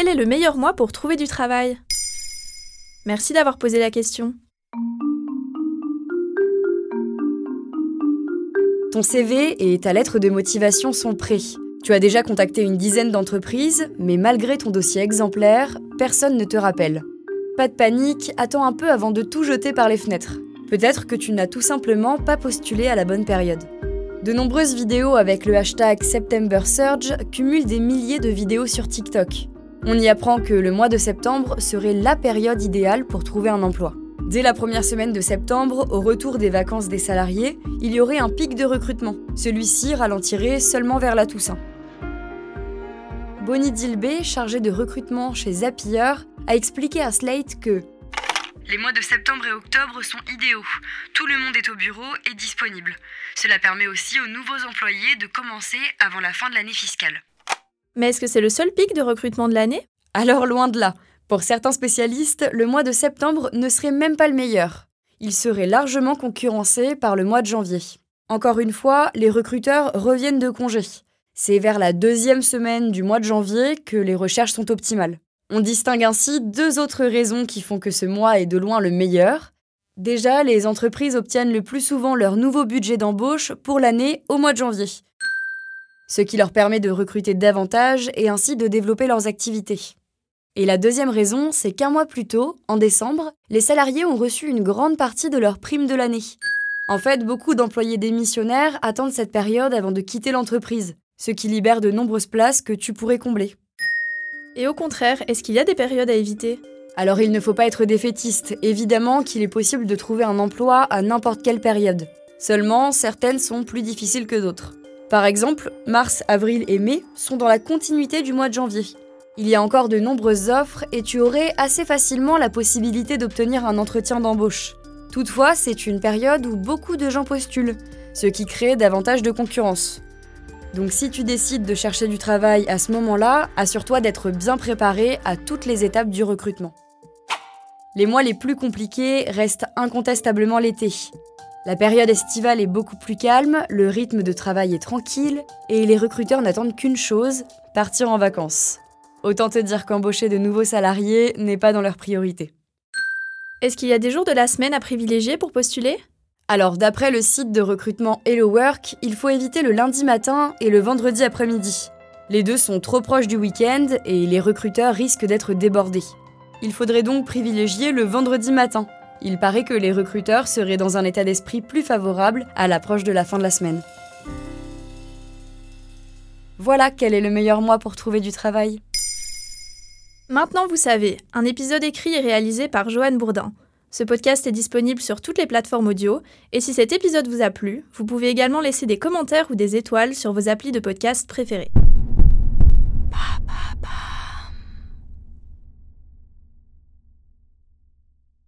Quel est le meilleur mois pour trouver du travail? Merci d'avoir posé la question. Ton CV et ta lettre de motivation sont prêts. Tu as déjà contacté une dizaine d'entreprises, mais malgré ton dossier exemplaire, personne ne te rappelle. Pas de panique, attends un peu avant de tout jeter par les fenêtres. Peut-être que tu n'as tout simplement pas postulé à la bonne période. De nombreuses vidéos avec le hashtag SeptemberSurge cumulent des milliers de vidéos sur TikTok. On y apprend que le mois de septembre serait la période idéale pour trouver un emploi. Dès la première semaine de septembre, au retour des vacances des salariés, il y aurait un pic de recrutement. Celui-ci ralentirait seulement vers la Toussaint. Bonnie Dilbé, chargée de recrutement chez Zapier, a expliqué à Slate que les mois de septembre et octobre sont idéaux. Tout le monde est au bureau et disponible. Cela permet aussi aux nouveaux employés de commencer avant la fin de l'année fiscale. Mais est-ce que c'est le seul pic de recrutement de l'année? Alors loin de là. Pour certains spécialistes, le mois de septembre ne serait même pas le meilleur. Il serait largement concurrencé par le mois de janvier. Encore une fois, les recruteurs reviennent de congé. C'est vers la deuxième semaine du mois de janvier que les recherches sont optimales. On distingue ainsi deux autres raisons qui font que ce mois est de loin le meilleur. Déjà, les entreprises obtiennent le plus souvent leur nouveau budget d'embauche pour l'année au mois de janvier, ce qui leur permet de recruter davantage et ainsi de développer leurs activités. Et la deuxième raison, c'est qu'un mois plus tôt, en décembre, les salariés ont reçu une grande partie de leur prime de l'année. En fait, beaucoup d'employés démissionnaires attendent cette période avant de quitter l'entreprise, ce qui libère de nombreuses places que tu pourrais combler. Et au contraire, est-ce qu'il y a des périodes à éviter? Alors il ne faut pas être défaitiste, évidemment qu'il est possible de trouver un emploi à n'importe quelle période. Seulement, certaines sont plus difficiles que d'autres. Par exemple, mars, avril et mai sont dans la continuité du mois de janvier. Il y a encore de nombreuses offres et tu aurais assez facilement la possibilité d'obtenir un entretien d'embauche. Toutefois, c'est une période où beaucoup de gens postulent, ce qui crée davantage de concurrence. Donc si tu décides de chercher du travail à ce moment-là, assure-toi d'être bien préparé à toutes les étapes du recrutement. Les mois les plus compliqués restent incontestablement l'été. La période estivale est beaucoup plus calme, le rythme de travail est tranquille, et les recruteurs n'attendent qu'une chose, partir en vacances. Autant te dire qu'embaucher de nouveaux salariés n'est pas dans leur priorité. Est-ce qu'il y a des jours de la semaine à privilégier pour postuler? Alors, d'après le site de recrutement Hello Work, il faut éviter le lundi matin et le vendredi après-midi. Les deux sont trop proches du week-end et les recruteurs risquent d'être débordés. Il faudrait donc privilégier le vendredi matin. Il paraît que les recruteurs seraient dans un état d'esprit plus favorable à l'approche de la fin de la semaine. Voilà quel est le meilleur mois pour trouver du travail. Maintenant, vous savez, un épisode écrit et réalisé par Joanne Bourdin. Ce podcast est disponible sur toutes les plateformes audio, et si cet épisode vous a plu, vous pouvez également laisser des commentaires ou des étoiles sur vos applis de podcast préférés.